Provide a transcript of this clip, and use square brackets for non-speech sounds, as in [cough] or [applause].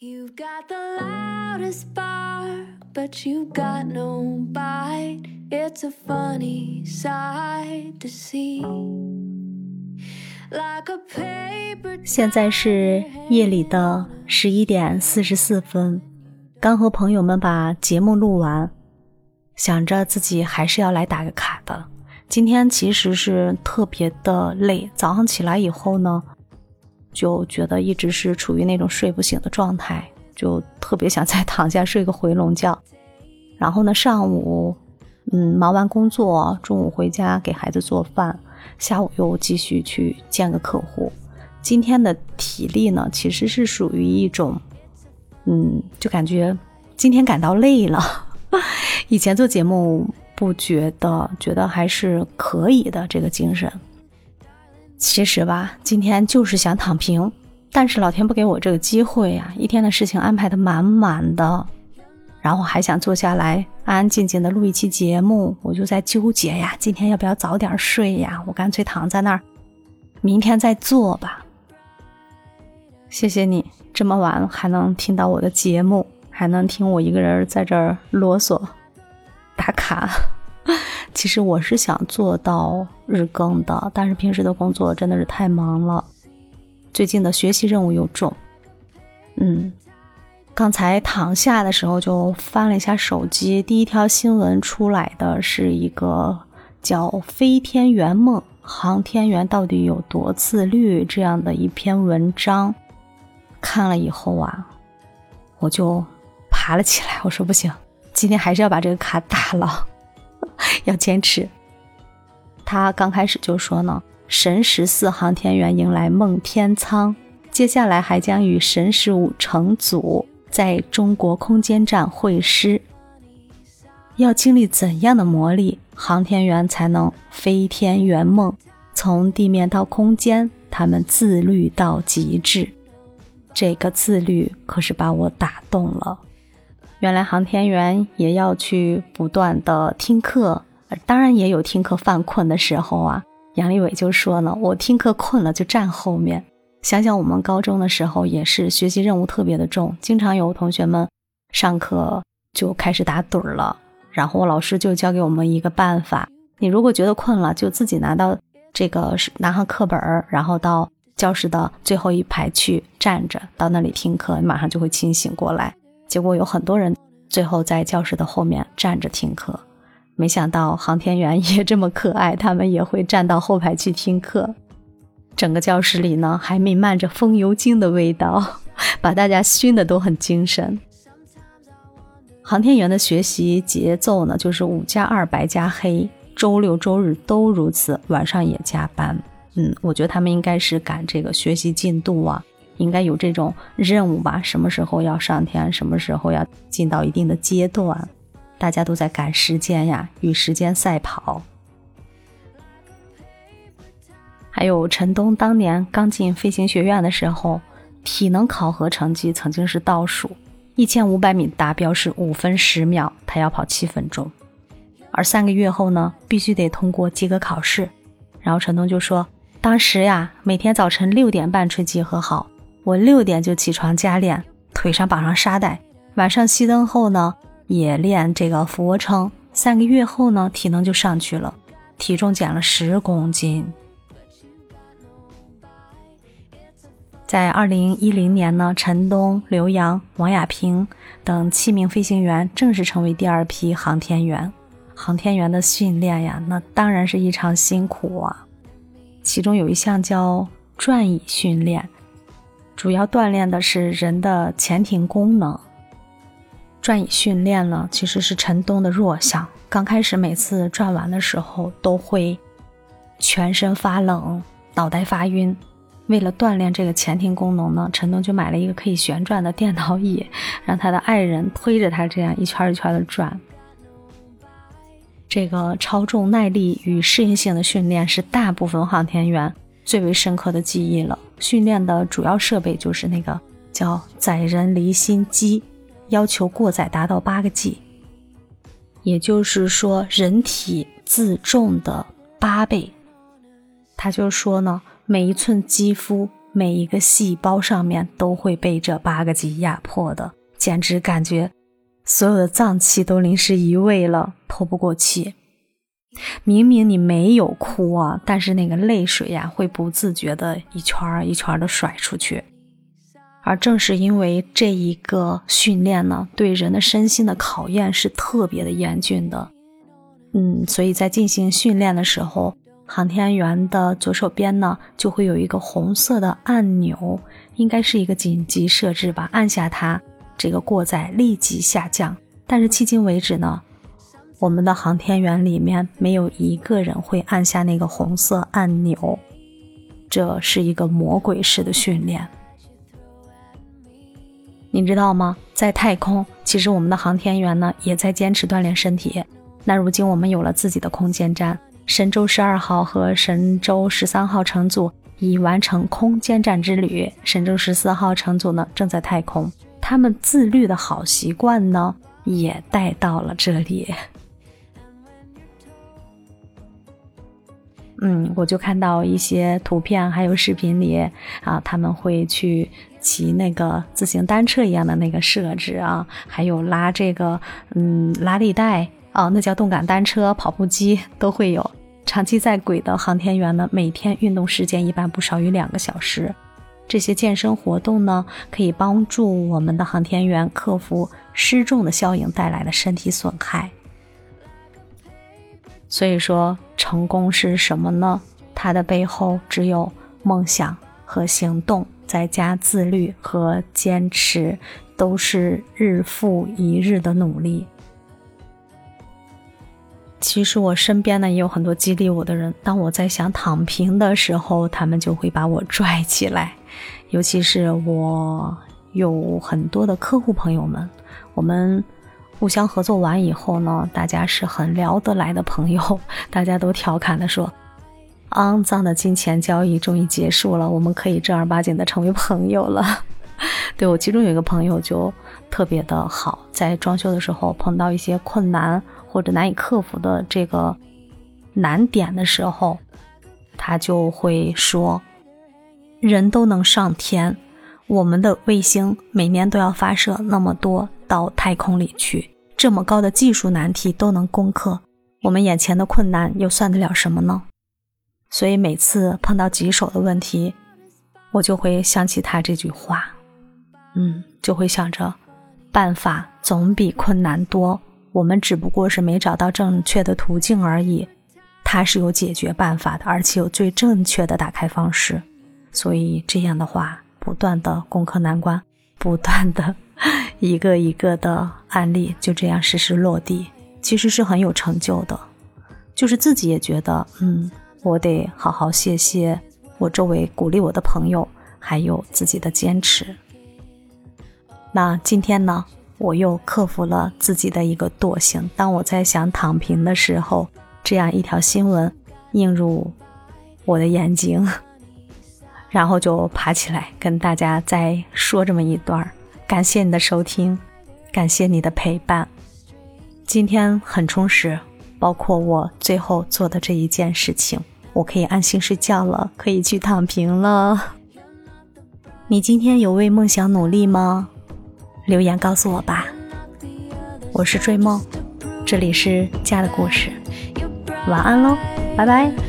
You've got the loudest bark, but you've got no bite. It's a funny sight to see. Like a paper 现在是夜里的十一点四十四分，刚和朋友们把节目录完，想着自己还是要来打个卡的。今天其实是特别的累，早上起来以后呢，就觉得一直是处于那种睡不醒的状态，就特别想再 [laughs] 躺下睡个回笼觉。然后呢，上午嗯忙完工作，中午回家给孩子做饭，下午又继续去见个客户。今天的体力呢，其实是属于一种，嗯，就感觉今天感到累了。[laughs] 以前做节目不觉得，觉得还是可以的这个精神。其实吧，今天就是想躺平，但是老天不给我这个机会呀，一天的事情安排的满满的，然后还想坐下来安安静静的录一期节目，我就在纠结呀，今天要不要早点睡呀？我干脆躺在那儿，明天再做吧。谢谢你这么晚还能听到我的节目，还能听我一个人在这儿啰嗦打卡。其实我是想做到日更的，但是平时的工作真的是太忙了，最近的学习任务又重。嗯，刚才躺下的时候就翻了一下手机，第一条新闻出来的是一个叫《飞天圆梦：航天员到底有多自律》这样的一篇文章。看了以后啊，我就爬了起来，我说不行，今天还是要把这个卡打了。[laughs] 要坚持。他刚开始就说呢，神十四航天员迎来梦天舱，接下来还将与神十五乘组在中国空间站会师。要经历怎样的磨砺，航天员才能飞天圆梦？从地面到空间，他们自律到极致。这个自律可是把我打动了。原来航天员也要去不断的听课，当然也有听课犯困的时候啊。杨利伟就说呢：“我听课困了就站后面。”想想我们高中的时候也是学习任务特别的重，经常有同学们上课就开始打盹了，然后老师就教给我们一个办法：你如果觉得困了，就自己拿到这个拿上课本，然后到教室的最后一排去站着，到那里听课，你马上就会清醒过来。结果有很多人最后在教室的后面站着听课，没想到航天员也这么可爱，他们也会站到后排去听课。整个教室里呢，还弥漫着风油精的味道，[laughs] 把大家熏得都很精神。航天员的学习节奏呢，就是五加二白加黑，周六周日都如此，晚上也加班。嗯，我觉得他们应该是赶这个学习进度啊。应该有这种任务吧？什么时候要上天？什么时候要进到一定的阶段？大家都在赶时间呀，与时间赛跑。还有陈东当年刚进飞行学院的时候，体能考核成绩曾经是倒数，一千五百米达标是五分十秒，他要跑七分钟。而三个月后呢，必须得通过及格考试。然后陈东就说：“当时呀，每天早晨六点半吹集合号。”我六点就起床加练，腿上绑上沙袋。晚上熄灯后呢，也练这个俯卧撑。三个月后呢，体能就上去了，体重减了十公斤。在二零一零年呢，陈冬、刘洋、王亚平等七名飞行员正式成为第二批航天员。航天员的训练呀，那当然是异常辛苦啊。其中有一项叫转椅训练。主要锻炼的是人的前庭功能。转椅训练呢，其实是陈东的弱项。刚开始每次转完的时候都会全身发冷、脑袋发晕。为了锻炼这个前庭功能呢，陈东就买了一个可以旋转的电脑椅，让他的爱人推着他这样一圈一圈的转。这个超重耐力与适应性的训练是大部分航天员最为深刻的记忆了。训练的主要设备就是那个叫载人离心机，要求过载达到八个 G，也就是说人体自重的八倍。他就说呢，每一寸肌肤每一个细胞上面都会被这八个 G 压迫的，简直感觉所有的脏器都临时移位了，透不过气。明明你没有哭啊，但是那个泪水呀，会不自觉的一圈儿一圈儿的甩出去。而正是因为这一个训练呢，对人的身心的考验是特别的严峻的。嗯，所以在进行训练的时候，航天员的左手边呢，就会有一个红色的按钮，应该是一个紧急设置吧，按下它，这个过载立即下降。但是迄今为止呢。我们的航天员里面没有一个人会按下那个红色按钮，这是一个魔鬼式的训练。你知道吗？在太空，其实我们的航天员呢也在坚持锻炼身体。那如今我们有了自己的空间站，神舟十二号和神舟十三号乘组已完成空间站之旅，神舟十四号乘组呢正在太空，他们自律的好习惯呢也带到了这里。[laughs] 嗯，我就看到一些图片，还有视频里啊，他们会去骑那个自行单车一样的那个设置啊，还有拉这个嗯拉力带啊，那叫动感单车、跑步机都会有。长期在轨的航天员呢，每天运动时间一般不少于两个小时。这些健身活动呢，可以帮助我们的航天员克服失重的效应带来的身体损害。所以说，成功是什么呢？它的背后只有梦想和行动，再加自律和坚持，都是日复一日的努力。其实我身边呢也有很多激励我的人，当我在想躺平的时候，他们就会把我拽起来。尤其是我有很多的客户朋友们，我们。互相合作完以后呢，大家是很聊得来的朋友，大家都调侃的说：“肮脏的金钱交易终于结束了，我们可以正儿八经的成为朋友了。[laughs] ”对我其中有一个朋友就特别的好，在装修的时候碰到一些困难或者难以克服的这个难点的时候，他就会说：“人都能上天，我们的卫星每年都要发射那么多。”到太空里去，这么高的技术难题都能攻克，我们眼前的困难又算得了什么呢？所以每次碰到棘手的问题，我就会想起他这句话，嗯，就会想着，办法总比困难多，我们只不过是没找到正确的途径而已，他是有解决办法的，而且有最正确的打开方式，所以这样的话，不断的攻克难关，不断的。一个一个的案例就这样实施落地，其实是很有成就的。就是自己也觉得，嗯，我得好好谢谢我周围鼓励我的朋友，还有自己的坚持。那今天呢，我又克服了自己的一个惰性。当我在想躺平的时候，这样一条新闻映入我的眼睛，[laughs] 然后就爬起来跟大家再说这么一段。感谢你的收听，感谢你的陪伴。今天很充实，包括我最后做的这一件事情，我可以安心睡觉了，可以去躺平了。你今天有为梦想努力吗？留言告诉我吧。我是追梦，这里是家的故事。晚安喽，拜拜。